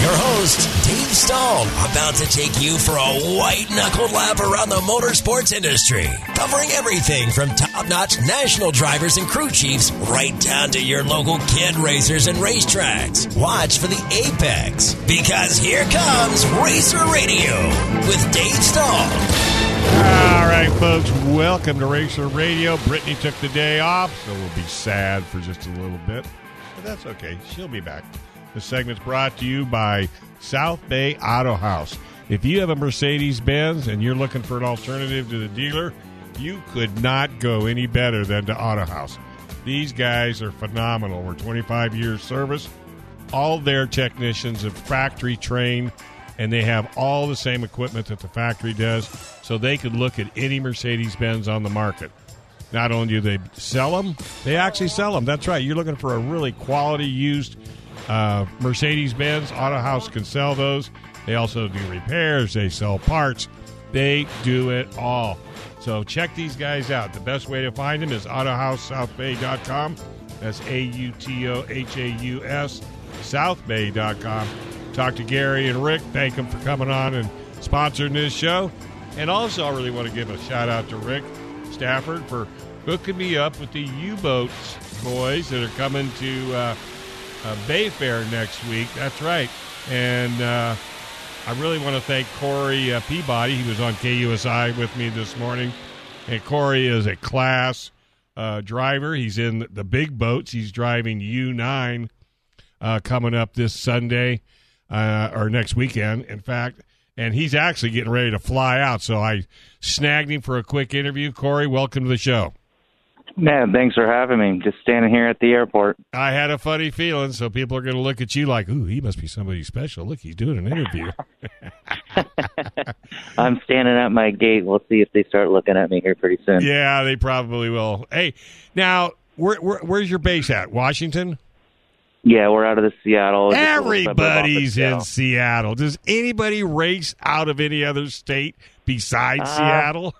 Your host, Dave Stahl, about to take you for a white knuckled lap around the motorsports industry, covering everything from top notch national drivers and crew chiefs right down to your local kid racers and racetracks. Watch for the apex, because here comes Racer Radio with Dave Stahl. All right, folks, welcome to Racer Radio. Brittany took the day off, so we'll be sad for just a little bit, but that's okay. She'll be back. The segment's brought to you by South Bay Autohaus. If you have a Mercedes Benz and you're looking for an alternative to the dealer, you could not go any better than to Autohaus. These guys are phenomenal. We're 25 years service. All their technicians are factory trained and they have all the same equipment that the factory does, so they could look at any Mercedes Benz on the market. Not only do they sell them, they actually sell them. That's right. You're looking for a really quality used uh, Mercedes Benz. Autohaus can sell those. They also do repairs, they sell parts, they do it all. So check these guys out. The best way to find them is AutohausSouthBay.com. That's A U T O H A U S, SouthBay.com. Talk to Gary and Rick. Thank them for coming on and sponsoring this show. And also, I really want to give a shout out to Rick Stafford for hooking me up with the U boats boys that are coming to uh, uh, Bayfair next week. That's right. And uh, I really want to thank Corey uh, Peabody. He was on KUSI with me this morning. And Corey is a class uh, driver. He's in the big boats. He's driving U9 uh, coming up this Sunday uh, or next weekend, in fact. And he's actually getting ready to fly out. So I snagged him for a quick interview. Corey, welcome to the show. Man, thanks for having me. Just standing here at the airport. I had a funny feeling, so people are going to look at you like, "Ooh, he must be somebody special." Look, he's doing an interview. I'm standing at my gate. We'll see if they start looking at me here pretty soon. yeah, they probably will. Hey, now, where, where, where's your base at? Washington. Yeah, we're out of the Seattle. just a little suburb off of Everybody's in Seattle. Seattle. Does anybody race out of any other state besides Uh, Seattle?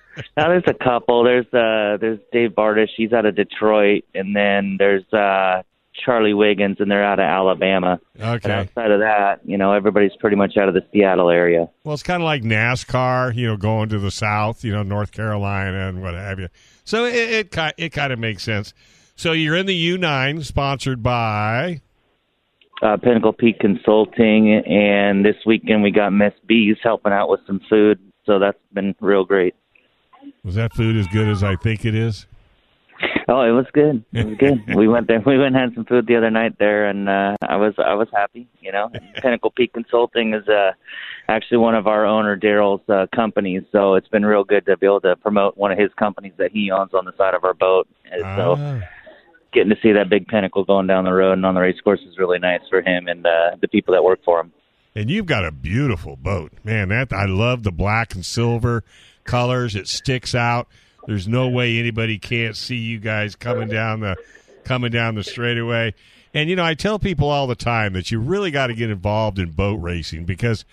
Now there's a couple. There's uh there's Dave Bartush. He's out of Detroit, and then there's uh Charlie Wiggins, and they're out of Alabama. But Okay. outside of that, you know, everybody's pretty much out of the Seattle area. Well, it's kind of like NASCAR, you know, going to the south, you know, North Carolina and what have you. So it it, it kind of makes sense. So you're in the U9, sponsored by. Uh, Pinnacle Peak Consulting, and this weekend we got Miss B's helping out with some food, so that's been real great. Was that food as good as I think it is? Oh, it was good. It was good. we went there. We went and had some food the other night there, and uh, I was I was happy. You know, Pinnacle Peak Consulting is uh, actually one of our owner Daryl's uh, companies, so it's been real good to be able to promote one of his companies that he owns on the side of our boat. And so Ah. getting to see that big pinnacle going down the road and on the race course is really nice for him and uh, the people that work for him. And you've got a beautiful boat, man. That I love the black and silver colors. It sticks out. There's no way anybody can't see you guys coming down the coming down the straightaway. And you know, I tell people all the time that you really got to get involved in boat racing because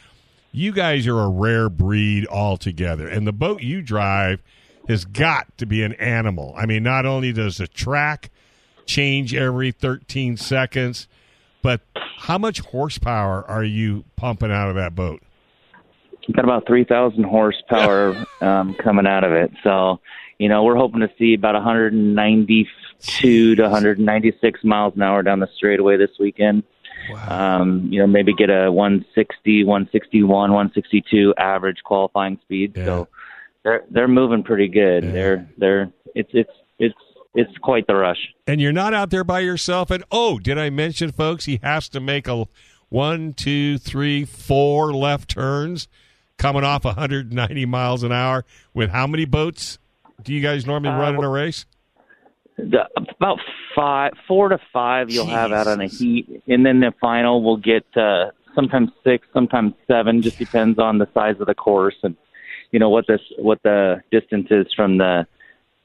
you guys are a rare breed altogether. And the boat you drive has got to be an animal. I mean, not only does the track change every 13 seconds, but how much horsepower are you pumping out of that boat? Got about 3,000 horsepower um, coming out of it. So, you know, we're hoping to see about 192 to 196 miles an hour down the straightaway this weekend. Um, you know, maybe get a 160, 161, 162 average qualifying speed. Yeah. So they're they're moving pretty good. Yeah. They're they're it's it's it's it's quite the rush. And you're not out there by yourself. And oh, did I mention, folks, he has to make a one, two, three, four left turns coming off 190 miles an hour with how many boats do you guys normally Uh, run in a race? The, about five, four to five, you'll have out on a heat, and then the final will get uh, sometimes six, sometimes seven. Just depends on the size of the course and you know what this what the distance is from the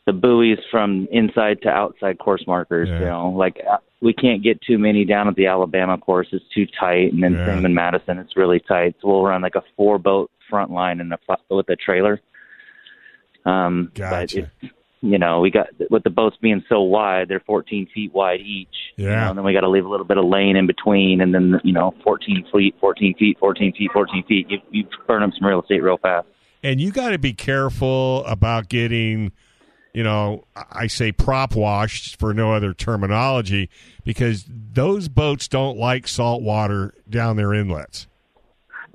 the buoys from inside to outside course markers. Yeah. You know, like we can't get too many down at the Alabama course. It's too tight, and then Yeah. same in Madison. It's really tight. So we'll run like a four boat front line and a with a trailer. Um, Gotcha. But you know, we got with the boats being so wide, they're 14 feet wide each. you Yeah. know, and then we got to leave a little bit of lane in between, and then you know, 14 feet, 14 feet, 14 feet, 14 feet. You you burn up some real estate real fast. and you got to be careful about getting you know i say prop washed for no other terminology because those boats don't like salt water down their inlets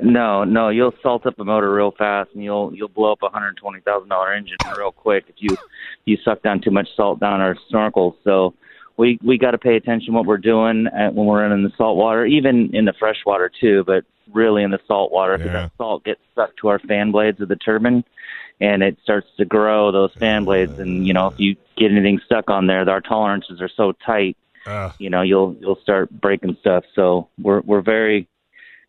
No, no, you'll salt up a motor real fast, and you'll you'll blow up a hundred twenty thousand dollar engine real quick if you you suck down too much salt down our snorkels. So we we got to pay attention what we're doing at, when we're in the salt water, even in the fresh water too, but really in the salt water because Yeah. that salt gets stuck to our fan blades of the turbine, and it starts to grow those fan blades. And you know if you get anything stuck on there, our tolerances are so tight uh, you know you'll you'll start breaking stuff. So we're we're very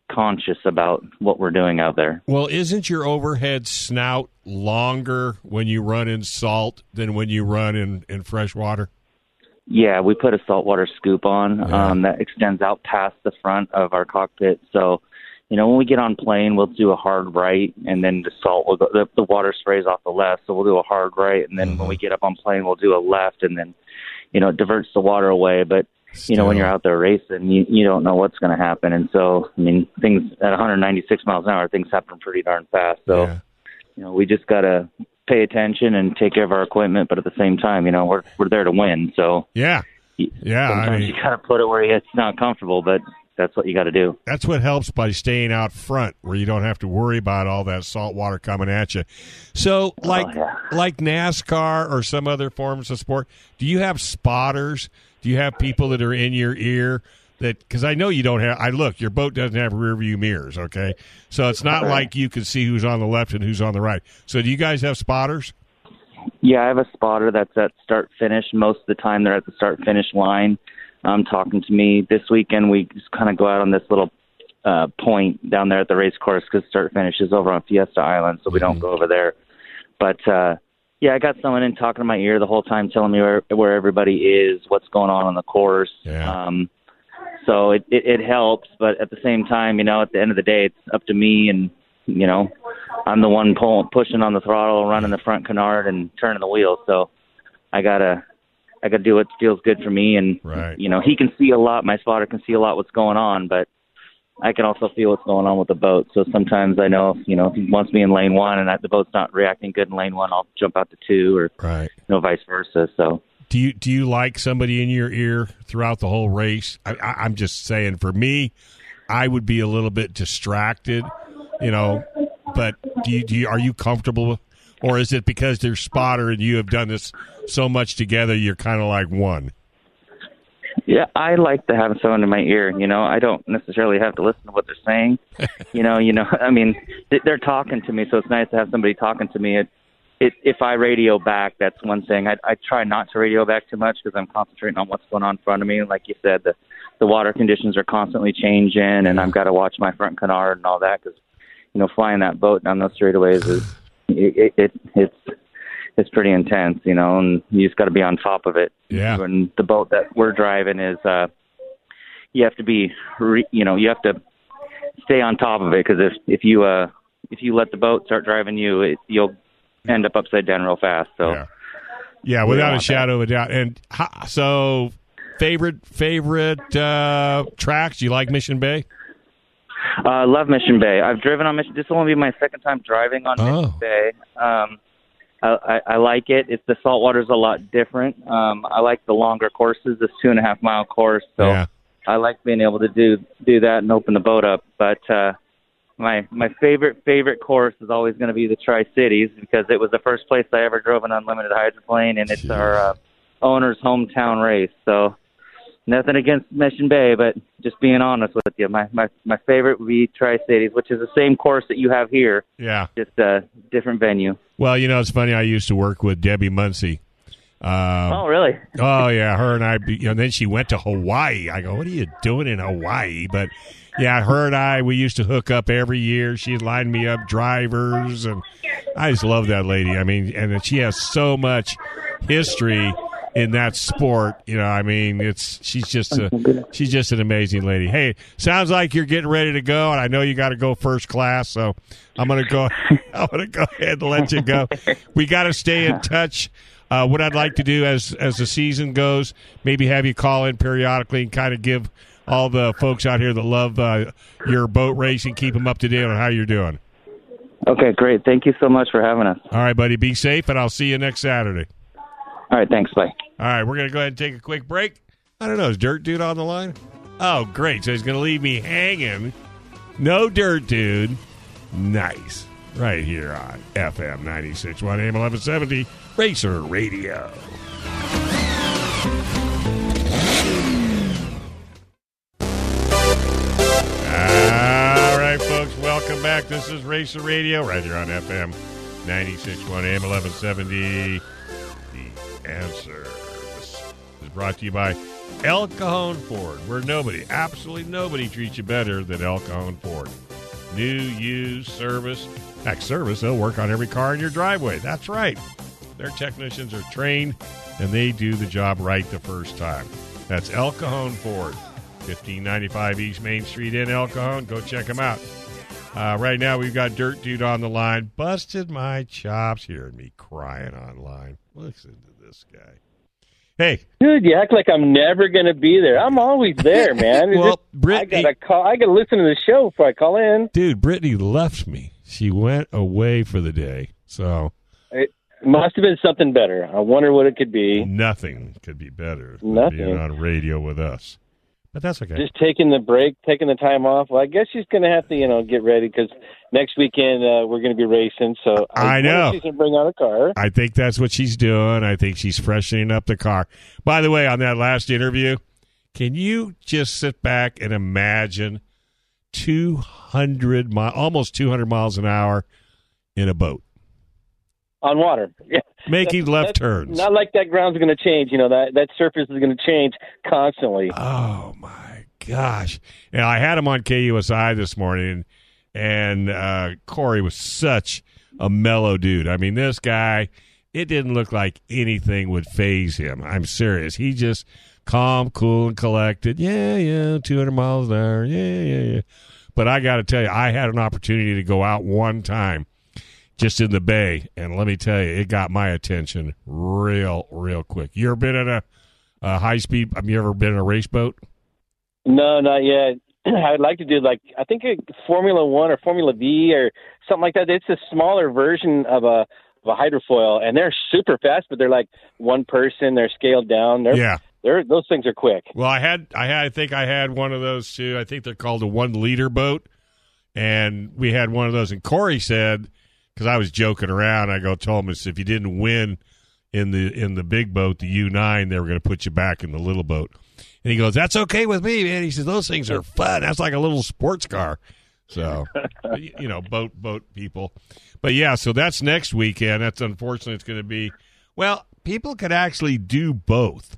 conscious about what we're doing out there. Well isn't your overhead snout longer when you run in salt than when you run in, in fresh water? Yeah we put a saltwater scoop on Yeah. um that extends out past the front of our cockpit. So you know when we get on plane we'll do a hard right and then the salt will go the, the water sprays off the left so we'll do a hard right and then Mm-hmm. when we get up on plane we'll do a left and then you know it diverts the water away. But you know when you're out there racing you you don't know what's going to happen. And so i mean things at 196 miles an hour things happen pretty darn fast. So Yeah. you know we just got to pay attention and take care of our equipment but at the same time you know we're we're there to win. So yeah. Yeah, I sometimes mean- you got to put it where it's not comfortable but that's what you got to do. That's what helps by staying out front where you don't have to worry about all that salt water coming at you. So oh, like yeah. like nascar or some other forms of sport do you have spotters? Do you have people that are in your ear that because i know you don't have i look your boat doesn't have rear view mirrors okay? So it's not Right. like you can see who's on the left and who's on the right. So do you guys have spotters? Yeah i have a spotter that's at start finish. Most of the time they're at the start finish line um talking to me. This weekend we just kind of go out on this little uh point down there at the race course because start finish is over on fiesta island so we don't go over there. But uh yeah i got someone in talking to my ear the whole time telling me where where everybody is what's going on on the course. Yeah. um so it, it it helps but at the same time you know at the end of the day it's up to me and you know i'm the one pulling pushing on the throttle running the front canard and turning the wheel. So i gotta i gotta do what feels good for me and Right. you know he can see a lot my spotter can see a lot what's going on but I can also feel what's going on with the boat. So sometimes I know, if, you know, if he wants me in lane one and I, the boat's not reacting good in lane one, I'll jump out to two, or right you know, vice versa. So do you do you like somebody in your ear throughout the whole race? I, I, I'm just saying, for me, I would be a little bit distracted, you know. But do you, do you are you comfortable, or is it because they're spotter and you have done this so much together, you're kind of like one? yeah, I like to have someone in my ear. You know, I don't necessarily have to listen to what they're saying. you know, you know, I mean, they're talking to me, so it's nice to have somebody talking to me. It, it, if I radio back, that's one thing. I, I try not to radio back too much because I'm concentrating on what's going on in front of me. And like you said, the the water conditions are constantly changing, and I've got to watch my front canard and all that because you know flying that boat down those straightaways is it, it, it it's it's pretty intense, you know, and you just got to be on top of it. Yeah. And the boat that we're driving is, uh, you have to be, re- you know, you have to stay on top of it because if if you uh if you let the boat start driving you, it, you'll end up upside down real fast. So Yeah, yeah, without a shadow of a doubt. And ha, so, favorite favorite uh, tracks? You like Mission Bay? Uh, love Mission Bay. I've driven on Mission. This will only be my second time driving on Oh. Mission Bay. Um, I, I, I like it. It's the saltwater's a lot different. Um, I like the longer courses. This two and a half mile course. So Yeah. I like being able to do do that and open the boat up. But uh, my my favorite favorite course is always going to be the Tri Cities because it was the first place I ever drove an unlimited hydroplane, and it's our uh, owner's hometown race. So nothing against Mission Bay, but just being honest with you, my my my favorite would be Tri Cities, which is the same course that you have here, Yeah. just a different venue. Well, you know, it's funny. I used to work with Debbie Muncie. Um, oh, really? Oh yeah, her and I. You know, then she went to Hawaii. I go, what are you doing in Hawaii? But yeah, her and I, we used to hook up every year. She'd line me up drivers, and I just love that lady. I mean, and she has so much history in that sport. You know, I mean, it's she's just a she's just an amazing lady. Hey, sounds like you're getting ready to go, and I know you got to go first class, so I'm gonna go. I'm gonna go ahead and let you go. We got to stay in touch. Uh, what I'd like to do as as the season goes, maybe have you call in periodically and kind of give all the folks out here that love uh, your boat racing, keep them up to date on how you're doing. Okay, great. Thank you so much for having us. All right, buddy. Be safe, and I'll see you next Saturday. All right, thanks. Bye. All right, we're going to go ahead and take a quick break. I don't know. Is Dirt Dude on the line? Oh, great. So he's going to leave me hanging. No Dirt Dude. Nice. Right here on FM 96.1 AM 1170 Racer Radio. All right, folks, welcome back. This is Racer Radio right here on FM 96.1 AM 1170. Answer. This is brought to you by El Cajon Ford, where nobody, absolutely nobody treats you better than El Cajon Ford. New, used, service. Heck, service, they'll work on every car in your driveway. That's right. Their technicians are trained and they do the job right the first time. That's El Cajon Ford, 1595 East Main Street in El Cajon. Go check them out. Uh, right now, we've got Dirt Dude on the line. Busted my chops. Hearing me crying online. Listen to this guy. Hey, Dude, you act like I'm never going to be there. I'm always there, man. Well, just- I gotta call. I gotta listen to the show before I call in. dude, Brittany left me. She went away for the day. So It must have been something better. I wonder what it could be. nothing could be better than Nothing. being on radio with us. But that's okay. Just taking the break, taking the time off. Well, I guess she's going to have to, you know, get ready because next weekend uh, we're going to be racing. So I if know. she's going to bring out a car. I think that's what she's doing. I think she's freshening up the car. By the way, on that last interview, can you just sit back and imagine 200 mi- almost 200 miles an hour in a boat on water. Yeah. Making left That's turns? Not like that ground's going to change. You know that that surface is going to change constantly. Oh my gosh! And I had him on KUSI this morning, and uh, Corey was such a mellow dude. I mean, this guy, it didn't look like anything would phase him. I'm serious. He just calm, cool, and collected. Yeah, yeah, 200 miles an hour. Yeah, yeah, yeah. But I got to tell you, I had an opportunity to go out one time just in the bay, and let me tell you, it got my attention real, real quick. You ever been in a, a high speed? Have you ever been in a race boat? No, not yet. I'd like to do like I think a Formula One or Formula V or something like that. It's a smaller version of a of a hydrofoil, and they're super fast, but they're like one person. They're scaled down. They're Yeah. they're those things are quick. Well, I had, I had, I think I had one of those too. I think they're called a one liter boat, and we had one of those. And Corey said, because I was joking around, I go told him if you didn't win in the in the big boat, the U nine, they were going to put you back in the little boat. And he goes, "That's okay with me, man." He says, "Those things are fun. That's like a little sports car." So, you know, boat boat people. But yeah, so that's next weekend. That's unfortunately it's going to be. Well, people could actually do both.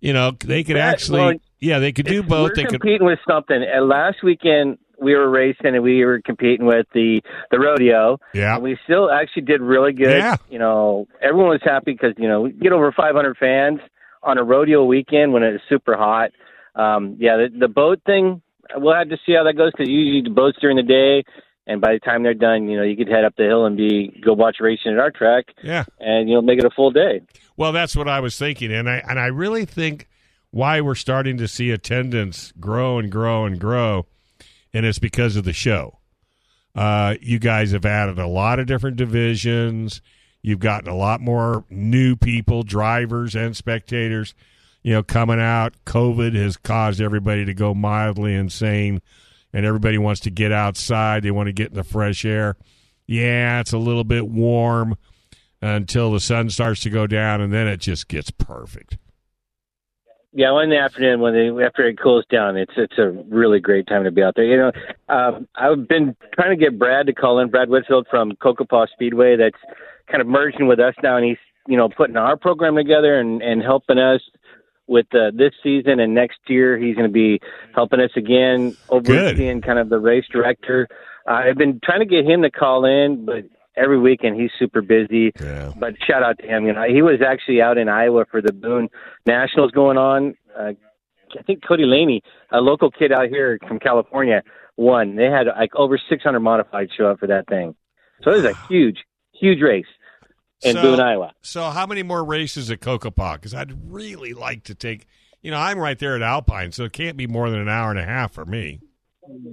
You know, they could actually. well, yeah, they could do both. We're They could. competing with something. And last weekend we were racing and we were competing with the the rodeo. Yeah. And we still actually did really good. Yeah. You know, everyone was happy because you know we get over 500 fans on a rodeo weekend when it's super hot. Um, yeah, the, the boat thing. We'll have to see how that goes because usually the boats during the day, and by the time they're done, you know, you could head up the hill and be go watch racing at our track, Yeah. and you know, make it a full day. Well, that's what I was thinking, and I and I really think why we're starting to see attendance grow and grow and grow, and it's because of the show. Uh, you guys have added a lot of different divisions. You've gotten a lot more new people, drivers and spectators. You know, coming out. COVID has caused everybody to go mildly insane, and everybody wants to get outside. They want to get in the fresh air. Yeah, it's a little bit warm until the sun starts to go down, and then it just gets perfect. Yeah, well, in the afternoon when they after it cools down, it's it's a really great time to be out there. You know, um, I've been trying to get Brad to call in, Brad Whitfield from Cocopah Speedway, that's kind of merging with us now, and he's you know putting our program together and and helping us with uh, this season and next year. He's going to be helping us again, overseeing kind of the race director. Uh, I've been trying to get him to call in, but every weekend he's super busy. Yeah. But shout out to him. You know, he was actually out in Iowa for the Boone Nationals going on. Uh, I think Cody Laney, a local kid out here from California, won. They had like over 600 modified show up for that thing. So it was a huge, huge race in So- Boone, Iowa. So, how many more races at Cocopah? Because I'd really like to take. You know, I'm right there at Alpine, so it can't be more than an hour and a half for me.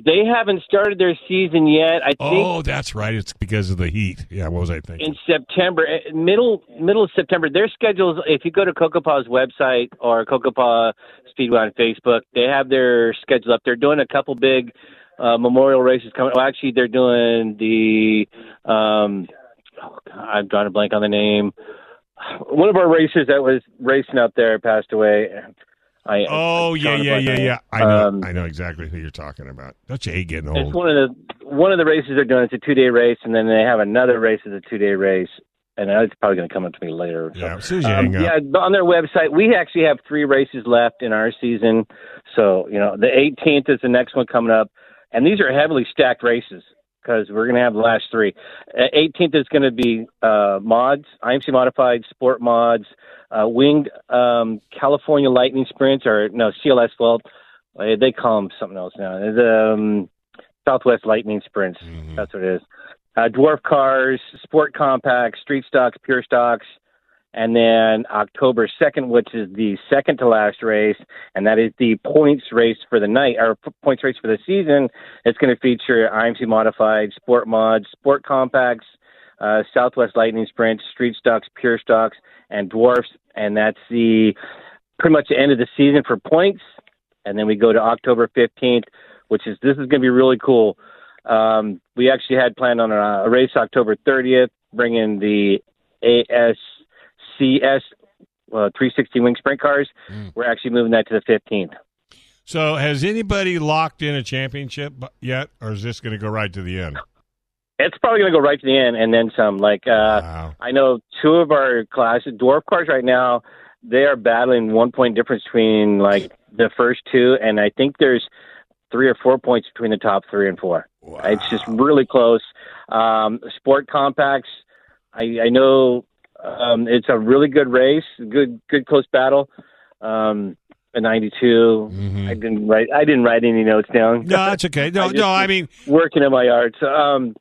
They haven't started their season yet. I think Oh, that's right. It's because of the heat. Yeah, what was I thinking? in September, eh, middle middle of September. Their schedules. If you go to Cocopah's website or Cocopah Speedway on Facebook, they have their schedule up. They're doing a couple big uh, memorial races coming. Well, actually, they're doing the. Um, oh God, I'm drawing a blank on the name. One of our racers that was racing out there passed away. I, Oh I'm yeah, yeah, yeah, yeah. I know, Um, I know exactly who you're talking about. Don't you hate getting old? It's one of the one of the races they're doing. It's a two day race, and then they have another race as a two day race. And it's probably going to come up to me later. So, Yeah, as soon as you um, hang up. yeah, but on their website, we actually have three races left in our season. So you know, the 18th is the next one coming up, and these are heavily stacked races because we're going to have the last three. Uh, 18th is going to be uh, mods, IMC modified sport mods, uh, winged um, California Lightning sprints, or no CLS 12. Uh, They call them something else now. The um, Southwest Lightning sprints. Mhm. That's what it is. Uh, dwarf cars, sport compacts, street stocks, pure stocks, and then October 2nd, which is the second to last race, and that is the points race for the night, or points race for the season. It's going to feature IMC modified, sport mods, sport compacts, uh, Southwest Lightning Sprint, street stocks, pure stocks, and dwarfs, and that's the pretty much the end of the season for points. And then we go to October 15th, which is this is going to be really cool. Um, we actually had planned on a, a race October 30th, bringing the ASCS uh, 360 wing sprint cars. We're actually moving that to the 15th. So, has anybody locked in a championship yet, or is this going to go right to the end? It's probably going to go right to the end and then some. Like uh, Wow. I know two of our classes, dwarf cars, right now, they are battling one point difference between like the first two, and I think there's three or four points between the top three and four. Wow. It's just really close. Um, sport compacts, I, I know um, it's a really good race, good good close battle. Um, a 92. Mhm. I didn't write. I didn't write any notes down. No, that's okay. No, I no. I mean, working in my yard. So, um,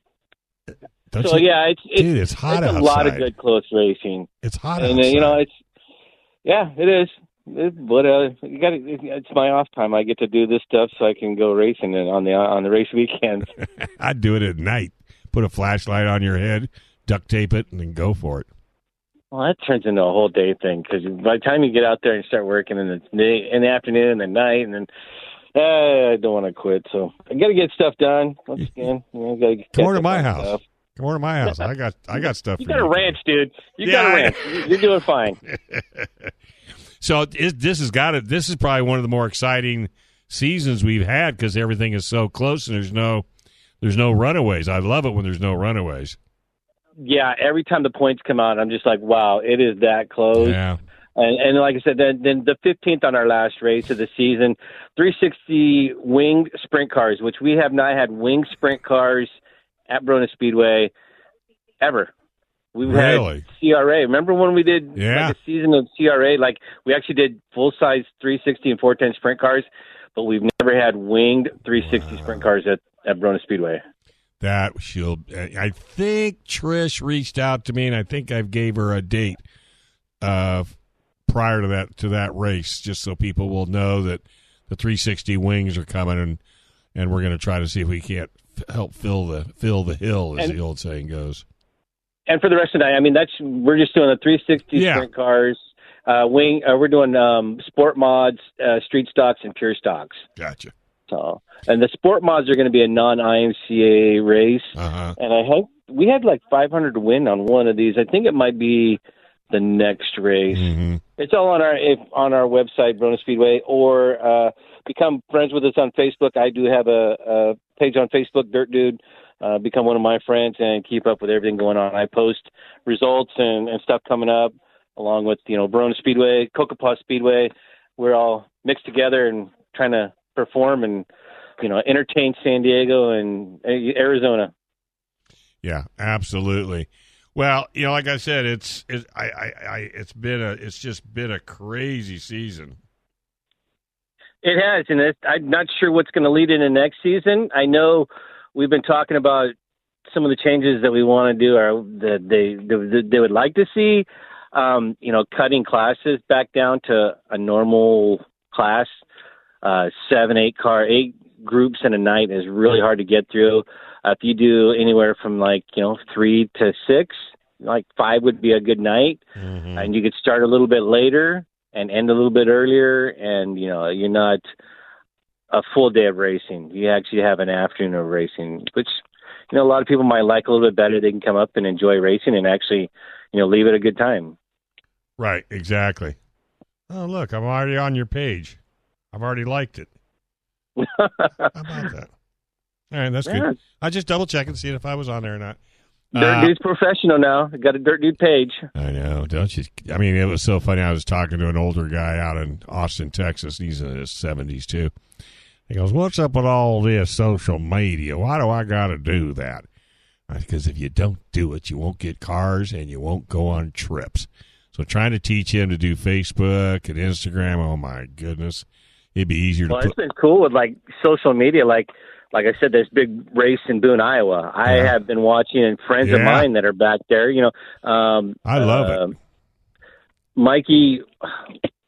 don't so you- yeah, it's it's, dude, it's hot it's a lot of good close racing, It's hot and outside. uh, you know it's yeah, it is. It, but uh, you got it's my off time. I get to do this stuff so I can go racing and on the on the race weekends. I'd do it at night. Put a flashlight on your head, duct tape it, and then go for it. Well, that turns into a whole day thing because by the time you get out there and start working in the day, in the afternoon, and the night, and then uh, I don't want to quit. So I got to get stuff done. Once again, you know, gotta Come over to my house. stuff. Come over to my house. I got I got stuff. You got a ranch, dude. You got a ranch. You- You're doing fine. So it, this has got it. This is probably one of the more exciting seasons we've had because everything is so close and there's no there's no runaways. I love it when there's no runaways. Yeah, every time the points come out, I'm just like, wow, it is that close. Yeah. And, and like I said, then, then the 15th on our last race of the season, 360 winged sprint cars, which we have not had winged sprint cars at Barona Speedway ever. We've Really? had CRA. Remember when we did Yeah. like a season of CRA? Like we actually did full size 360 and 410 sprint cars, but we've never had winged 360 sprint cars at at Barona Speedway. That she'll. I think Trish reached out to me, and I think I've gave her a date uh, prior to that to that race, just so people will know that the 360 wings are coming, and and we're going to try to see if we can't help fill the fill the hill, as And- the old saying goes. And for the rest of the night, I mean, that's we're just doing the 360 Yeah. sprint cars, uh, wing. Uh, we're doing um, sport mods, uh, street stocks, and pure stocks. Gotcha. So, and the sport mods are going to be a non-IMCA race. Uh huh. And I hope we had like 500 to win on one of these. I think it might be the next race. hmm It's all on our if, on our website, Barona Speedway, or uh, become friends with us on Facebook. I do have a, a page on Facebook, Dirt Dude. Uh, become one of my friends and keep up with everything going on. I post results and, and stuff coming up, along with you know Barona Speedway, Cocopah Speedway. We're all mixed together and trying to perform and you know entertain San Diego and Arizona. Yeah, absolutely. Well, you know, like I said, it's it, I, I, I, it's been a, it's just been a crazy season. It has, and it, I'm not sure what's going to lead into next season. I know we've been talking about some of the changes that we want to do, or that they they, they would like to see. Um, you know, cutting classes back down to a normal class, uh, seven, eight car, eight groups in a night is really hard to get through. Uh, if you do anywhere from like you know three to six, like five would be a good night, Mm-hmm. and you could start a little bit later and end a little bit earlier, and you know you're not a full day of racing. You actually have an afternoon of racing, which you know a lot of people might like a little bit better. They can come up and enjoy racing and actually you know leave it a good time. Right, exactly. Oh, look, I'm already on your page. I've already liked it. How about that? All right, that's Yeah. good. I just double check and see if I was on there or not. Dirt Uh, Dude's professional now. Got a Dirt Dude page. I know, don't you? I mean, it was so funny. I was talking to an older guy out in Austin, Texas. He's in his seventies too. He goes, "What's up with all this social media? Why do I got to do that?" Because if you don't do it, you won't get cars and you won't go on trips. So trying to teach him to do Facebook and Instagram. Oh my goodness, it'd be easier Well, to it's put. been cool with like social media. Like, like I said, there's big race in Boone, Iowa. I Yeah. have been watching, and friends of mine that are back there. You know, um, I love it. um, Mikey,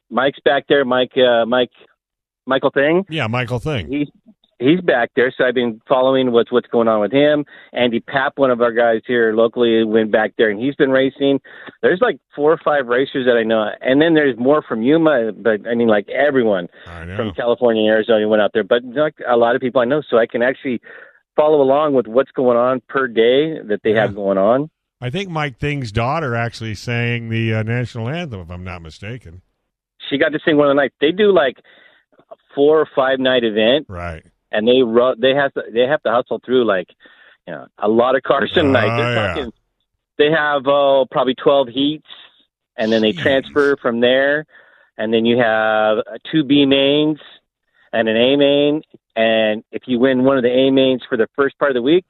Mike's back there. Mike, uh, Mike, Michael Thing. Yeah, Michael Thing. He's he's back there, so I've been following what's what's going on with him. Andy Papp, one of our guys here locally, went back there and he's been racing. There's like four or five racers that I know, and then there's more from Yuma. But I mean, like everyone from California and Arizona went out there, but like a lot of people I know, so I can actually follow along with what's going on per day that they have going on. I think Mike Thing's daughter actually sang the uh, national anthem, if I'm not mistaken. She got to sing one of the nights. They do like a four or five night event, Right. And they ru- they have to they have to hustle through like you know a lot of cars a Oh, night. They're yeah. talking. They have oh probably twelve heats, and then they Jeez. transfer from there, and then you have uh, two B mains and an A main, and if you win one of the A mains for the first part of the week.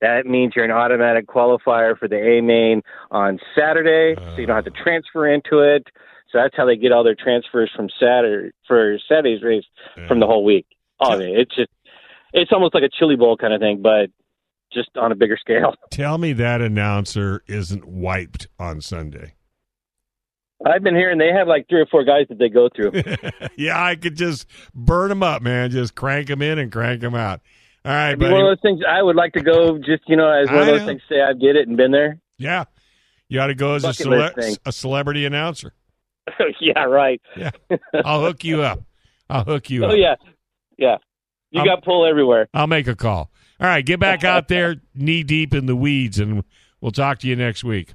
That means you're an automatic qualifier for the A main on Saturday, so you don't have to transfer into it. So that's how they get all their transfers from Saturday for Saturday's race from the whole week. Oh, it's just it's almost like a chili bowl kind of thing, but just on a bigger scale. Tell me that announcer isn't wiped on Sunday. I've been hearing they have like three or four guys that they go through. yeah, I could just burn them up, man. Just crank them in and crank them out. All right, buddy. one of those things I would like to go just you know as one of those things say I did it and been there. Yeah, you ought to go as a, cele- a celebrity announcer. yeah, right. Yeah, I'll hook you up. I'll hook you Oh up. yeah, yeah. You I'm- got pull everywhere. I'll make a call. All right, get back out there, knee deep in the weeds, and we'll talk to you next week.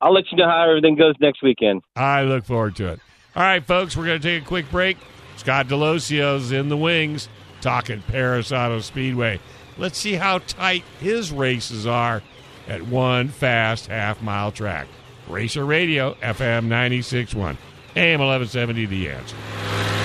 I'll let you know how everything goes next weekend. I look forward to it. All right, folks, we're going to take a quick break. Scott Daloisio's in the wings talking Perris Auto Speedway. Let's see how tight his races are at one fast half mile track. Racer Radio, FM 96.1, AM 1170, The Answer.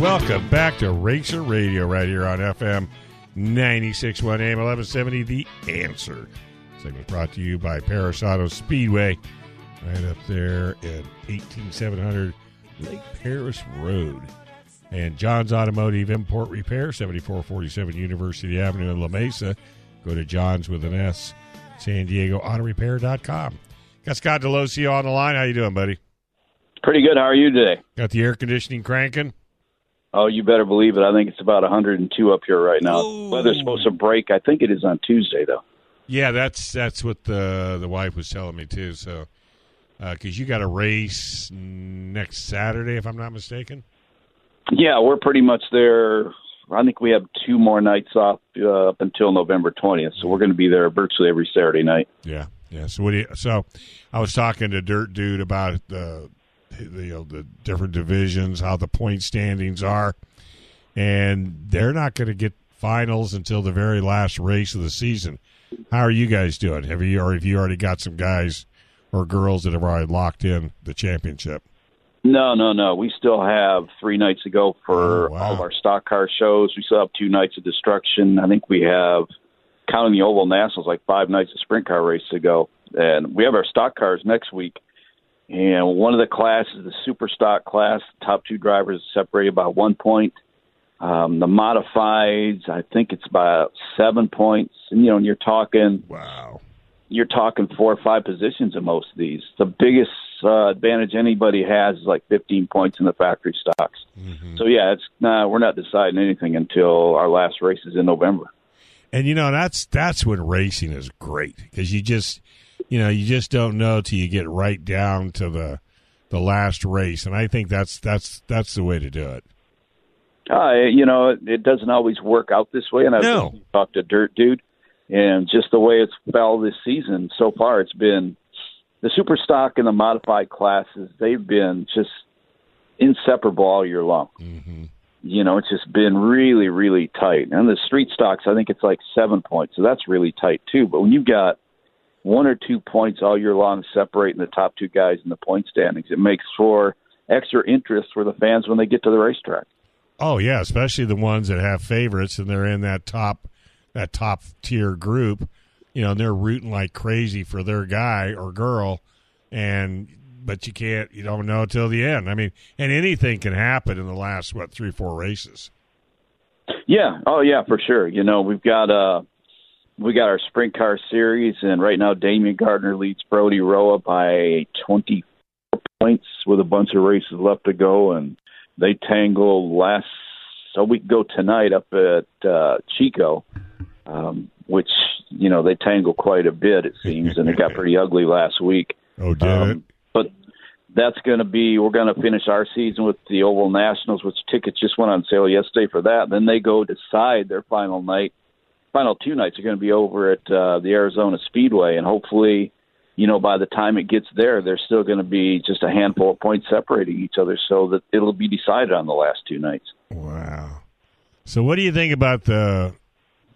Welcome back to Racer Radio right here on FM 96.1 AM 1170, The Answer. Segment brought to you by Perris Auto Speedway, right up there at 18700 Lake Perris Road. And John's Automotive Import Repair, 7447 University Avenue in La Mesa. Go to John's with an S, San Diego Autorepair.com. Got Scott Daloisio on the line. How you doing, buddy? Pretty good. How are you today? Got the air conditioning cranking? Oh, you better believe it. I think it's about 102 up here right now. Ooh. Weather's supposed to break. I think it is on Tuesday, though. Yeah, that's that's what the the wife was telling me too. So, because you got a race next Saturday, if I'm not mistaken. Yeah, we're pretty much there. I think we have two more nights off uh, up until November 20th, so we're going to be there virtually every Saturday night. Yeah, yeah. So what do you? So, I was talking to Dirt Dude about the, you know, the different divisions, how the point standings are, and they're not going to get finals until the very last race of the season. How are you guys doing? Have you or have you already got some guys or girls that have already locked in the championship? No, no, no. We still have three nights to go for Oh, wow. all of our stock car shows. We still have two nights of destruction. I think we have, counting the Oval Nationals, like five nights of sprint car race to go. And we have our stock cars next week. And one of the classes, the super stock class, the top two drivers separated by one point. Um, the modifieds, I think it's about seven points. And, you know, and you're talking Wow. you're talking four or five positions in most of these. The biggest uh, advantage anybody has is like 15 points in the factory stocks. So yeah, it's nah, we're not deciding anything until our last race is in November. And you know that's that's when racing is great because you just you know you just don't know till you get right down to the the last race, and I think that's that's that's the way to do it. Uh, you know, it, it doesn't always work out this way. And I've No. talked to Dirt Dude, and just the way it's fell this season so far, it's been the super stock and the modified classes. They've been just inseparable all year long. You know, it's just been really, really tight. And the street stocks, I think it's like seven points, so that's really tight too. But when you've got one or two points all year long separating the top two guys in the point standings, it makes for extra interest for the fans when they get to the racetrack. Oh yeah, especially the ones that have favorites and they're in that top that top tier group. You know, and they're rooting like crazy for their guy or girl, and but you can't you don't know till the end. I mean, and anything can happen in the last what three four races. Yeah. Oh, yeah, for sure. You know, we've got uh, we got our sprint car series, and right now Damion Gardner leads Brody Roa by 24 points with a bunch of races left to go, and they tangled last a week ago tonight up at uh, Chico, um, which you know they tangled quite a bit it seems, and it got pretty ugly last week. Oh, did it? Um, but that's going to be we're going to finish our season with the Oval Nationals, which tickets just went on sale yesterday for that. Then they go decide their final night. Final two nights are going to be over at uh, the Arizona Speedway, and hopefully, you know, by the time it gets there, there's still going to be just a handful of points separating each other, so that it'll be decided on the last two nights. Wow. So, what do you think about the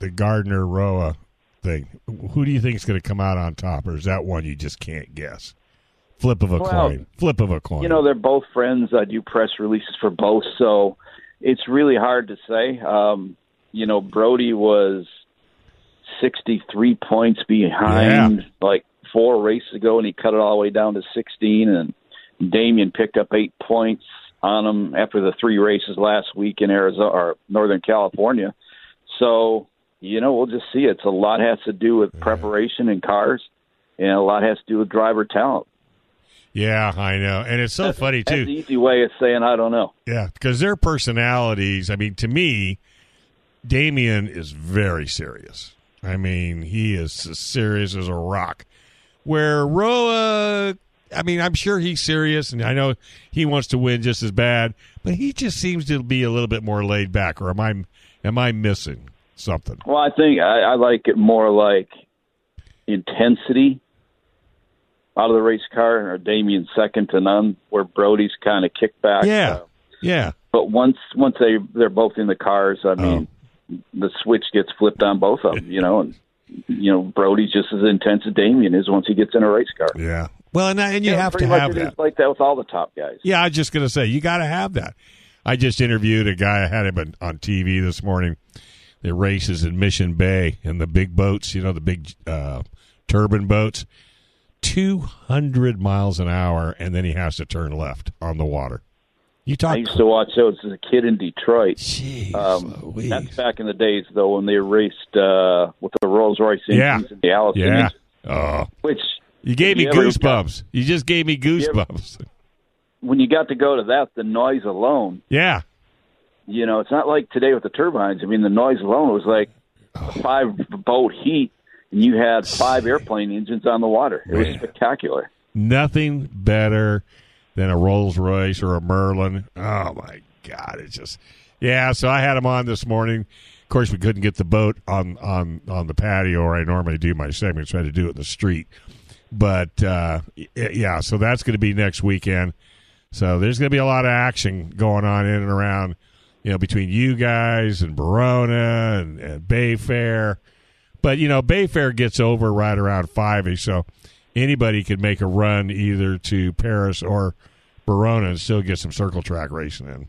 the Gardner Roa thing? Who do you think is going to come out on top, or is that one you just can't guess? Flip of a Well, coin. Flip of a coin. You know, they're both friends. I do press releases for both, so it's really hard to say. Um, you know, Brody was 63 points behind like four races ago, and he cut it all the way down to 16. And Damion picked up eight points on him after the three races last week in Arizona or Northern California. So, you know, we'll just see. It's a lot has to do with preparation in cars, and a lot has to do with driver talent. yeah, I know, and it's so funny That's too. the easy way of saying I don't know. Yeah, because their personalities. I mean, to me, Damion is very serious. I mean, he is as serious as a rock. Where Roa, I mean, I'm sure he's serious, and I know he wants to win just as bad, but he just seems to be a little bit more laid back. Or am I am I missing something? Well, I think I, I like it more like intensity out of the race car, or Damion second to none, where Brody's kind of kicked back. Yeah, Uh, yeah, but once once they they're both in the cars, I mean, the switch gets flipped on both of them. You know, and you know Brody's just as intense as Damion is once he gets in a race car. yeah. Well, and, and you know, have to have that. like that with all the top guys. Yeah, I was just to say you got to have that. I just interviewed a guy. I had him on- TV this morning. The races in Mission Bay and the big boats. You know the big uh, turbine boats. Two hundred miles an hour, and then he has to turn left on the water. You talk. I used to watch those as a kid in Detroit. Jeez, Um, that's back in the days, though, when they raced uh, with the Rolls Royce engines Yeah. and the Allison yeah. engines, Oh, which you gave me You goosebumps. You just gave me goosebumps. when you got to go to that, the noise alone, Yeah. you know, it's not like today with the turbines. I mean, the noise alone was like Oh. five boat heat, and you had five airplane engines on the water. It was spectacular. nothing better than a Rolls Royce or a Merlin. Oh my God, it's just yeah. So I had him on this morning. Of course, we couldn't get the boat on on on the patio where I normally do my segments. I had to do it in the street. But uh, yeah, so that's going to be next weekend. So there's going to be a lot of action going on in and around, you know, between you guys and Barona and, and Bay Fair. But you know, Bayfair gets over right around five ish, so anybody could make a run either to Perris or Barona and still get some circle track racing in.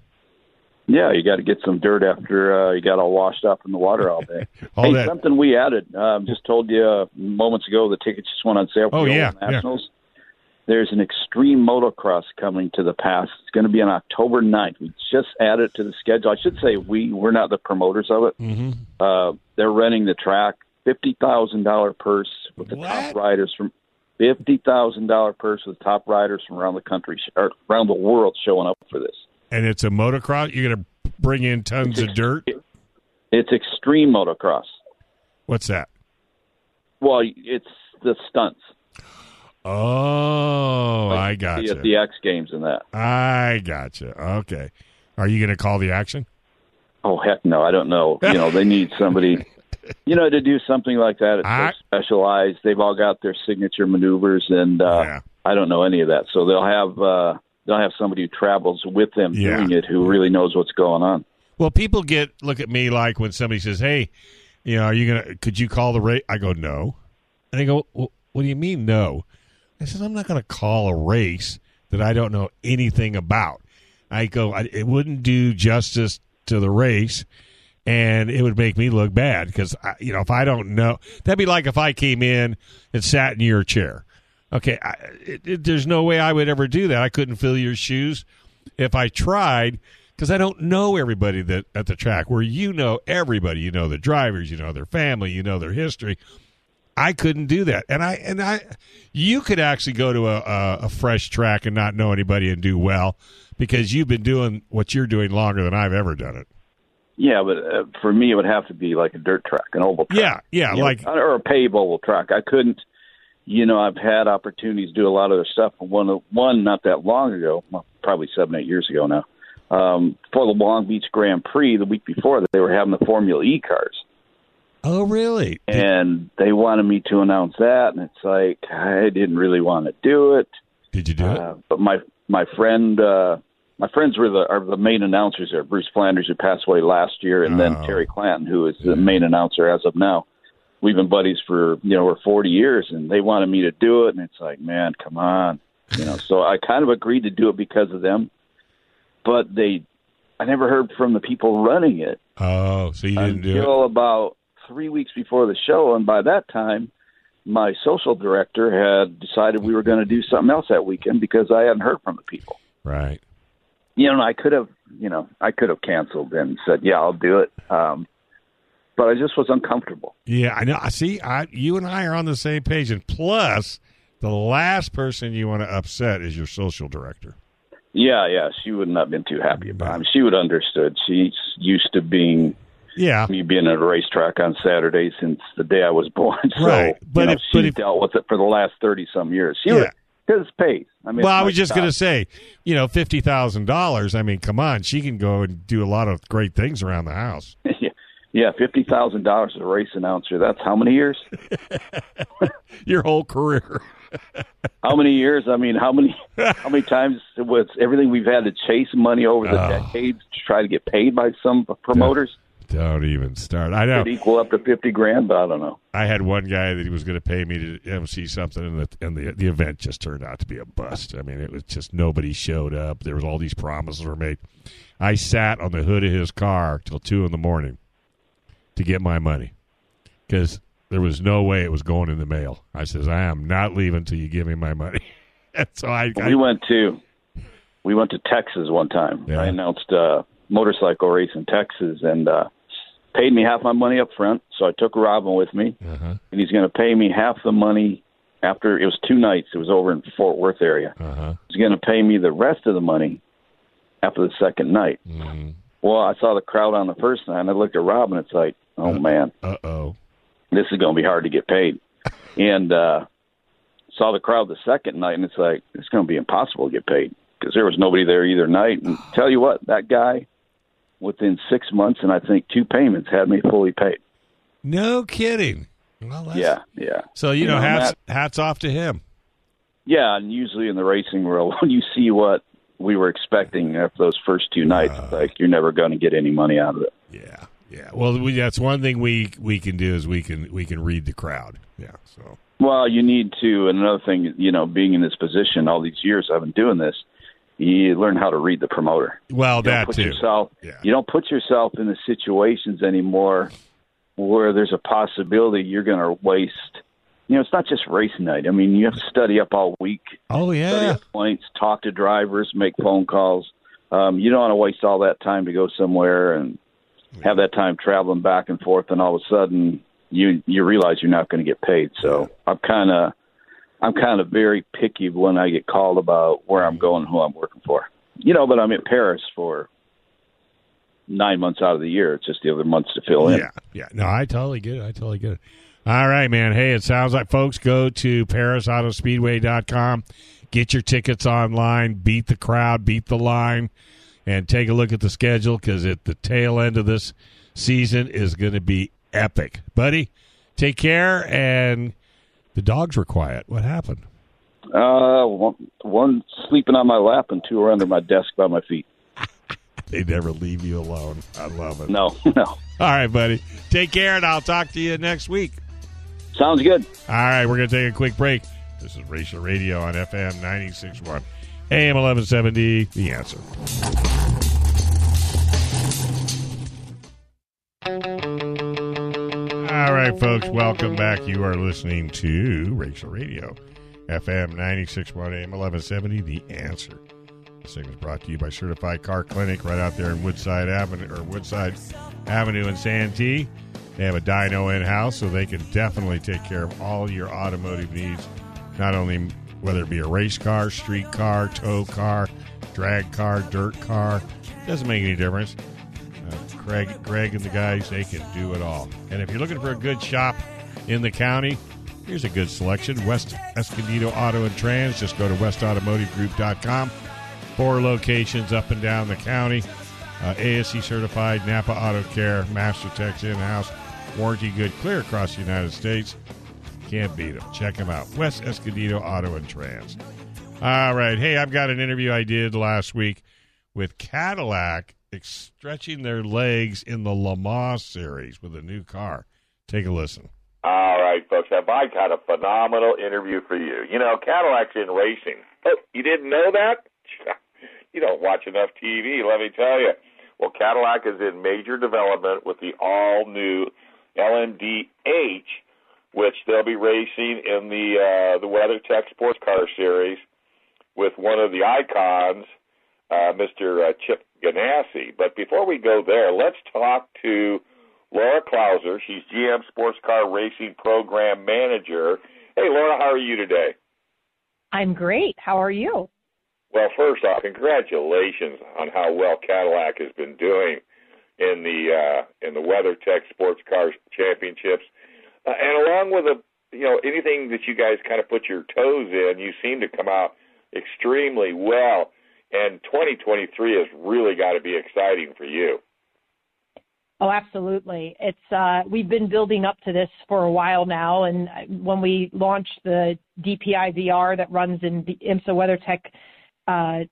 Yeah, you got to get some dirt after uh, you got all washed up in the water all day. All hey, that- something we added. Um, just told you uh, moments ago the tickets just went on sale. For Oh, the yeah, Oval Nationals. There's an extreme motocross coming to the pass. It's going to be on October 9th. We just added it to the schedule. I should say we we're not the promoters of it. Mm-hmm. Uh, they're renting the track, fifty thousand dollar purse with the What? top riders from fifty thousand dollar purse with top riders from around the country or around the world showing up for this. And it's a motocross. You're going to bring in tons of dirt. It's extreme motocross. What's that? Well, it's the stunts. Oh, Like I got At you. the X Games and that. I got you. Okay. Are you going to call the action? Oh heck no, I don't know. You know, they need somebody. You know, to do something like that, it's I- so specialized. They've all got their signature maneuvers, and uh, Yeah. I don't know any of that. So they'll have uh, they'll have somebody who travels with them Yeah. doing it, who really knows what's going on. Well, people get look at me like when somebody says, "Hey, you know, are you gonna? Could you call the race?" I go, "No," and they go, well, "What do you mean, no?" I says, "I'm not going to call a race that I don't know anything about." I go, I, "It wouldn't do justice to the race." And it would make me look bad because, you know, if I don't know, that'd be like if I came in and sat in your chair. Okay, I, it, it, there's no way I would ever do that. I couldn't fill your shoes if I tried because I don't know everybody that at the track. Where you know everybody, you know the drivers, you know their family, you know their history. I couldn't do that, and I and I, you could actually go to a, a, a fresh track and not know anybody and do well because you've been doing what you're doing longer than I've ever done it. Yeah, but uh, for me, it would have to be like a dirt track, an oval track. Yeah, yeah, You know, like or a paved oval track. I couldn't. You know, I've had opportunities to do a lot of their stuff. One, one not that long ago, well, probably seven, eight years ago now. Um, for the Long Beach Grand Prix, the week before, they were having the Formula E cars, oh really? and they wanted me to announce that, and it's like I didn't really want to do it. Did you do it? Uh, but my my friend, uh, my friends were the are the main announcers there. Bruce Flanders, who passed away last year, and then Oh. Terry Clanton, who is the main announcer as of now. We've been buddies for you know we're 40 years, and they wanted me to do it, and it's like, man, come on, you know. So I kind of agreed to do it because of them, but they, I never heard from the people running it Oh, so you didn't do it? until about three weeks before the show, and by that time, my social director had decided we were going to do something else that weekend because I hadn't heard from the people. Right. You know, I could have, you know, I could have canceled and said, "Yeah, I'll do it," um, but I just was uncomfortable. Yeah, I know. I see. I you and I are on the same page, and plus, the last person you want to upset is your social director. Yeah, yeah, she would not have been too happy about it. She would have understood. She's used to being Yeah, me being at a racetrack on Saturday since the day I was born. So, Right, but you know, if- she but if- dealt with it for the last thirty some years. She Yeah. would it's paid. I mean, well, I was just going to say, you know, fifty thousand dollars. I mean, come on, she can go and do a lot of great things around the house. yeah, fifty thousand dollars as a race announcer. That's how many years? Your whole career. How many years? I mean, how many how many times was everything we've had to chase money over the Oh. decades to try to get paid by some promoters? Don't even start. I know. Could equal up to fifty grand, but I don't know. I had one guy that he was going to pay me to MC something, and the and the the event just turned out to be a bust. I mean, it was just nobody showed up. There was all these promises were made. I sat on the hood of his car till two in the morning to get my money because there was no way it was going in the mail. I says, I am not leaving till you give me my money. so I, I we went to we went to Texas one time. Yeah. I announced a motorcycle race in Texas and uh paid me half my money up front. So I took Robin with me, uh-huh, and he's going to pay me half the money after it was two nights. It was over in Fort Worth area. uh-huh. He's going to pay me the rest of the money after the second night. Mm, Well, I saw the crowd on the first night, and I looked at Robin. It's like, oh man, uh-oh. this is going to be hard to get paid. And uh saw the crowd the second night, and it's like it's going to be impossible to get paid because there was nobody there either night. And tell you what, that guy, within six months and I think two payments, had me fully paid. No kidding. Well, Yeah, yeah. So, you, You know, know, hats, Matt- hats off to him. Yeah, and usually in the racing world, when you see what we were expecting after those first two nights, it's uh. like you're never going to get any money out of it. Yeah. Yeah, well, we, that's one thing we we can do is we can we can read the crowd. Yeah, so Well, you need to, and another thing, you know, being in this position all these years I've been doing this, you learn how to read the promoter. well You that too. yourself, Yeah. you don't put yourself in the situations anymore where there's a possibility you're going to waste. You know, it's not just race night. I mean, you have to study up all week, Oh yeah, points, talk to drivers, make phone calls. Um, you don't want to waste all that time to go somewhere and have that time traveling back and forth, and all of a sudden you you realize you're not going to get paid. So I'm kind of I'm kind of very picky when I get called about where I'm going, who I'm working for. You know, but I'm in Perris for nine months out of the year. It's just the other months to fill in. yeah, yeah. No, I totally get it. I totally get it. All right, man. Hey, it sounds like folks go to PerrisAutoSpeedway.com, get your tickets online, beat the crowd, beat the line, and take a look at the schedule because at the tail end of this season is going to be epic, buddy. Take care, and the dogs were quiet. What happened? Uh, one, one sleeping on my lap and two are under my desk by my feet. They never leave you alone. I love it. No, no. All right, buddy. Take care, and I'll talk to you next week. Sounds good. All right, we're going to take a quick break. This is Racial Radio on FM 96.1, AM 1170. The answer. All right, folks, welcome back. You are listening to Racial Radio, FM 96.1, AM 1170. The answer. This thing is brought to you by Certified Car Clinic right out there in Woodside Avenue or Woodside Avenue in Santee. They have a dyno in house, so they can definitely take care of all your automotive needs. Not only whether it be a race car, street car, tow car, drag car, dirt car, doesn't make any difference. Craig, Greg, and the guys, they can do it all. And if you're looking for a good shop in the county, here's a good selection. West Escondido Auto and Trans. Just go to westautomotivegroup.com. Four locations up and down the county. Uh, ASE certified, Napa Auto Care, Master Techs in house, warranty good, clear across the United States. Can't beat them. Check them out. West Escondido Auto and Trans. All right. Hey, I've got an interview I did last week with Cadillac stretching their legs in the Le Mans series with a new car. Take a listen. All right, folks. Have I got a phenomenal interview for you? You know, Cadillac's in racing. Oh, you didn't know that? You don't watch enough TV, let me tell you. Well, Cadillac is in major development with the all new LMDH, which they'll be racing in the uh, the WeatherTech Sports Car Series with one of the icons, uh, Mr. Uh, Chip Ganassi. But before we go there, let's talk to Laura Klauser. She's GM Sports Car Racing Program Manager. Hey, Laura, how are you today? I'm great. How are you? Well, first off, congratulations on how well Cadillac has been doing in the uh, in the WeatherTech Sports Car Championships, uh, and along with a you know anything that you guys kind of put your toes in, you seem to come out extremely well. And 2023 has really got to be exciting for you. Oh, absolutely. It's uh, we've been building up to this for a while now, and when we launched the DPI VR that runs in the IMSA WeatherTech uh,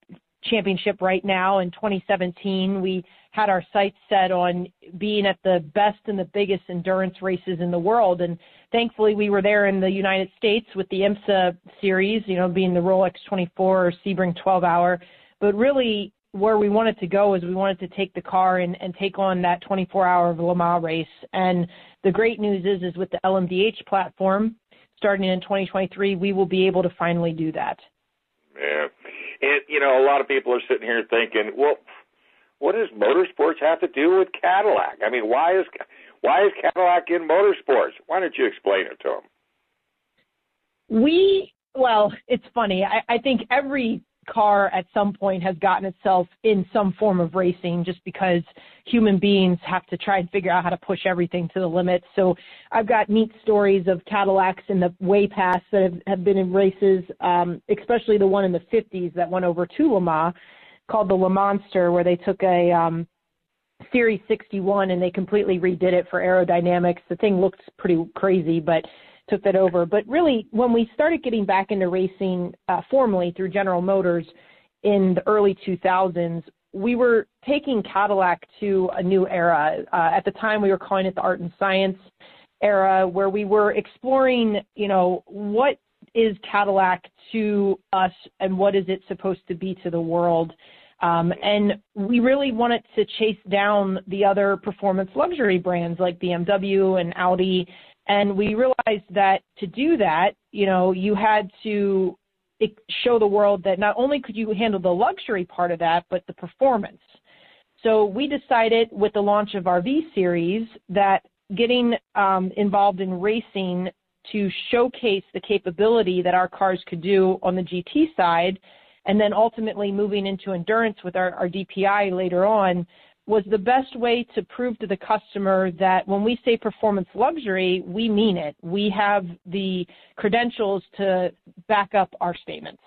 Championship right now in 2017, we had our sights set on being at the best and the biggest endurance races in the world, and thankfully we were there in the United States with the IMSA series, you know, being the Rolex 24 or Sebring 12 hour, but really where we wanted to go is we wanted to take the car and, and take on that 24 hour Le Mans race. And the great news is, is with the LMDH platform starting in 2023, we will be able to finally do that. Man, and you know, a lot of people are sitting here thinking, well, what does motorsports have to do with Cadillac? I mean, why is why is Cadillac in motorsports? Why don't you explain it to them? We well, it's funny. I, I think every car at some point has gotten itself in some form of racing just because human beings have to try and figure out how to push everything to the limit. So I've got neat stories of Cadillacs in the way past that have, have been in races, um, especially the one in the 50s that went over to Le Mans called the Le Monster, where they took a um, Series 61 and they completely redid it for aerodynamics. The thing looked pretty crazy, but took that over. But really, when we started getting back into racing uh, formally through General Motors in the early 2000s, we were taking Cadillac to a new era. Uh, at the time, we were calling it the art and science era, where we were exploring, you know, what is Cadillac to us and what is it supposed to be to the world. Um, and we really wanted to chase down the other performance luxury brands like BMW and Audi. And we realized that to do that, you know, you had to show the world that not only could you handle the luxury part of that, but the performance. So we decided with the launch of our V series that getting um, involved in racing to showcase the capability that our cars could do on the GT side, and then ultimately moving into endurance with our, our DPI later on, was the best way to prove to the customer that when we say performance luxury, we mean it. We have the credentials to back up our statements.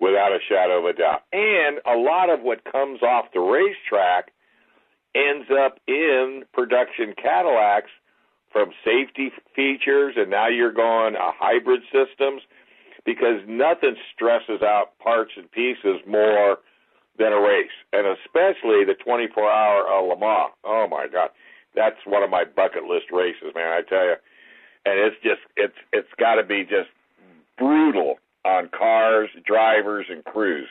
Without a shadow of a doubt. And a lot of what comes off the racetrack ends up in production Cadillacs from safety features, and now you're going a hybrid systems because nothing stresses out parts and pieces more than a race, and especially the 24-hour uh, Le Mans. Oh my God, that's one of my bucket list races, man. I tell you, and it's just it's it's got to be just brutal on cars, drivers, and crews.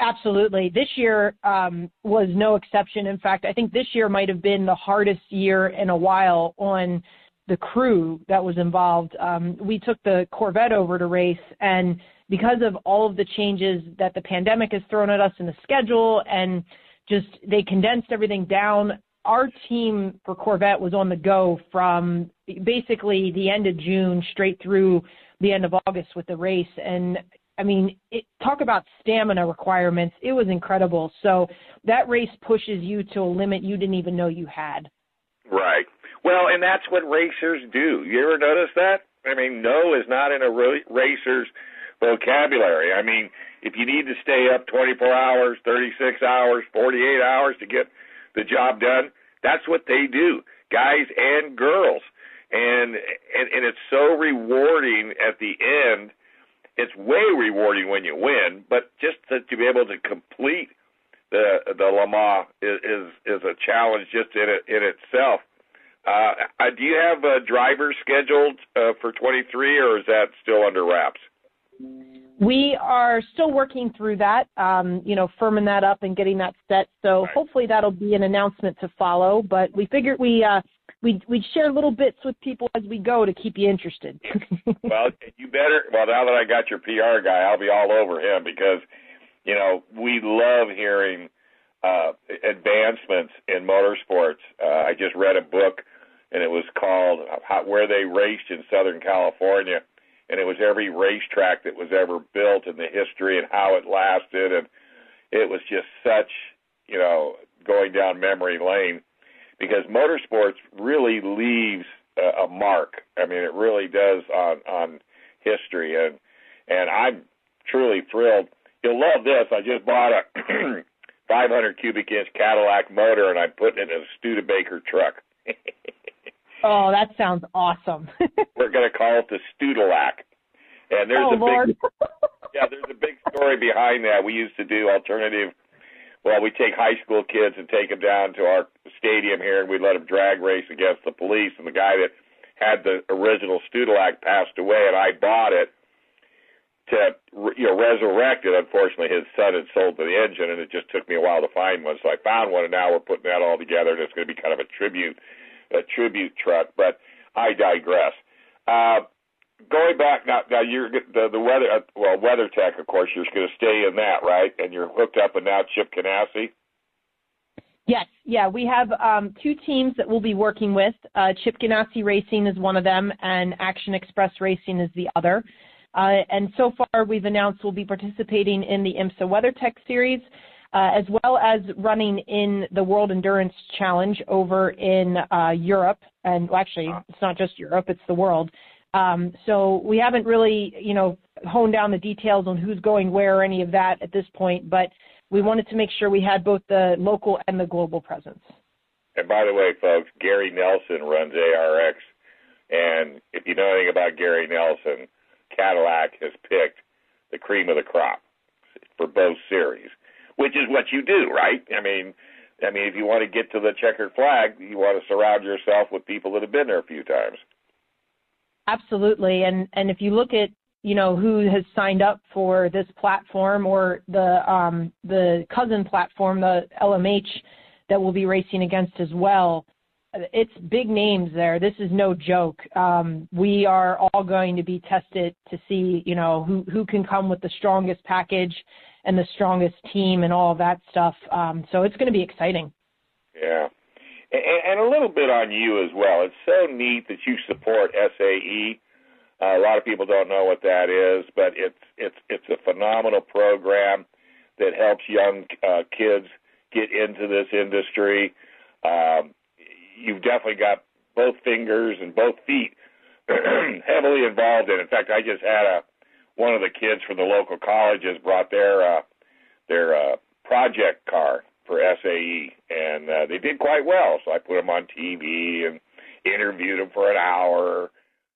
Absolutely. This year um, was no exception. In fact, I think this year might have been the hardest year in a while on the crew that was involved. Um, we took the Corvette over to race, and because of all of the changes that the pandemic has thrown at us in the schedule and just they condensed everything down. Our team for Corvette was on the go from basically the end of June straight through the end of August with the race. And I mean, it, talk about stamina requirements. It was incredible. So that race pushes you to a limit you didn't even know you had. Right. Well, and that's what racers do. You ever notice that? I mean, no is not in a racer's vocabulary. I mean, if you need to stay up 24 hours, 36 hours, 48 hours to get the job done, that's what they do, guys and girls. And and, and it's so rewarding at the end. It's way rewarding when you win, but just to, to be able to complete the the Le Mans is is, is a challenge just in it in itself. Uh, uh do you have a driver scheduled uh, for 23, or is that still under wraps? We are still working through that, um, you know, firming that up and getting that set. So right. hopefully that'll be an announcement to follow. But we figured we uh, we we share little bits with people as we go to keep you interested. well, you better. Well, now that I got your PR guy, I'll be all over him because, you know, we love hearing uh, advancements in motorsports. Uh, I just read a book, and it was called How, "Where They Raced in Southern California." And it was every racetrack that was ever built in the history and how it lasted and it was just such you know going down memory lane because motorsports really leaves a, a mark. I mean it really does on on history and and i'm truly thrilled. You'll love this. I just bought a 500 cubic inch cadillac motor and i'm putting it in a studebaker truck Oh, that sounds awesome. We're going to call it the Studelac. And there's oh, a Lord. big Yeah, there's a big story behind that. We used to do alternative well, we take high school kids and take them down to our stadium here, and we let them drag race against the police. And the guy that had the original Studelac passed away, and I bought it to you know resurrect it. Unfortunately, his son had sold the engine, and it just took me a while to find one. So I found one, and now we're putting that all together, and it's going to be kind of a tribute a tribute truck. But I digress. Uh, going back now, now you're the the weather uh, well WeatherTech, of course, you're going to stay in that, right? And you're hooked up and now Chip Ganassi. Yes, yeah, we have um, two teams that we'll be working with. Uh, Chip Ganassi Racing is one of them, and Action Express Racing is the other. Uh, and so far, we've announced we'll be participating in the IMSA WeatherTech Series uh, as well as running in the World Endurance Challenge over in uh, Europe. And well, actually, it's not just Europe; it's the world. Um, so we haven't really, you know, honed down the details on who's going where or any of that at this point. But we wanted to make sure we had both the local and the global presence. And by the way, folks, Gary Nelson runs ARX. And if you know anything about Gary Nelson, Cadillac has picked the cream of the crop for both series, which is what you do, right? I mean, I mean, if you want to get to the checkered flag, you want to surround yourself with people that have been there a few times. Absolutely, and and if you look at you know who has signed up for this platform or the um, the cousin platform, the LMH that we'll be racing against as well. It's big names there. This is no joke. Um, we are all going to be tested to see, you know, who who can come with the strongest package and the strongest team and all that stuff. Um, so it's going to be exciting. Yeah, and, and a little bit on you as well. It's so neat that you support SAE. Uh, a lot of people don't know what that is, but it's it's it's a phenomenal program that helps young uh, kids get into this industry. Um, you've definitely got both fingers and both feet heavily involved in. In fact, I just had a one of the kids from the local colleges brought their uh, their uh, project car for SAE, and uh, they did quite well. So I put them on TV and interviewed them for an hour,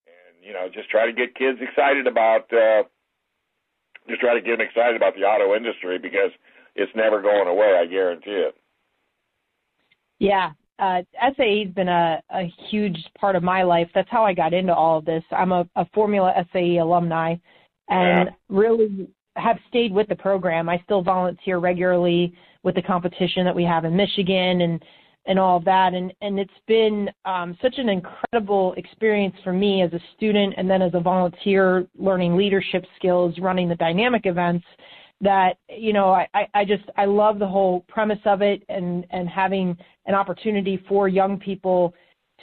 and you know, just try to get kids excited about. Uh, just try to get them excited about the auto industry because it's never going away. I guarantee it. Yeah, uh, SAE has been a, a huge part of my life. That's how I got into all of this. I'm a, a Formula SAE alumni, and yeah. really have stayed with the program. I still volunteer regularly with the competition that we have in Michigan and and all of that. And and it's been um, such an incredible experience for me as a student and then as a volunteer, learning leadership skills, running the dynamic events. That you know, I, I just I love the whole premise of it and and having an opportunity for young people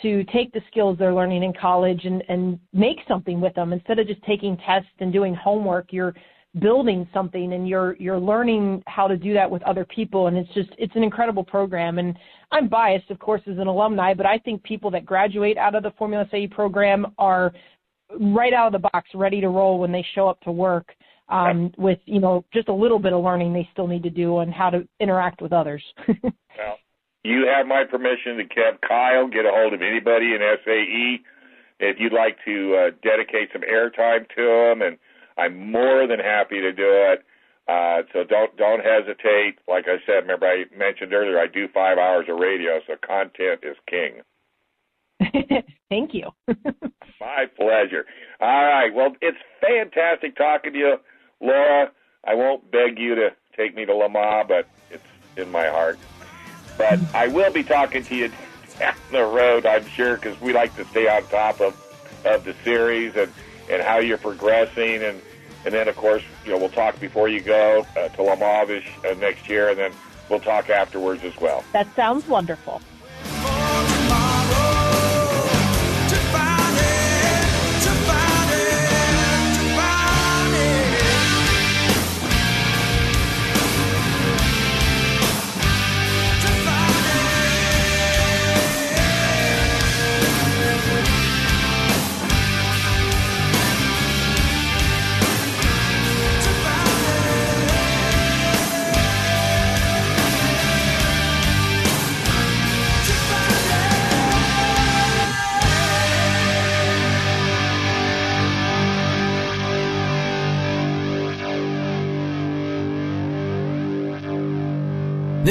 to take the skills they're learning in college and, and make something with them instead of just taking tests and doing homework. You're building something and you're you're learning how to do that with other people and it's just it's an incredible program and I'm biased of course as an alumni but I think people that graduate out of the Formula SAE program are right out of the box ready to roll when they show up to work um, with you know just a little bit of learning they still need to do on how to interact with others. well, you have my permission to keep Kyle get a hold of anybody in SAE if you'd like to uh, dedicate some airtime to them and I'm more than happy to do it. Uh, so don't don't hesitate. Like I said, remember I mentioned earlier, I do five hours of radio, so content is king. Thank you. My pleasure. All right. Well, it's fantastic talking to you, Laura. I won't beg you to take me to Le Mans, but it's in my heart. But I will be talking to you down the road, I'm sure, because we like to stay on top of of the series and and how you're progressing and and then, of course, you know, we'll talk before you go uh, to Le Mans uh, next year, and then we'll talk afterwards as well. That sounds wonderful.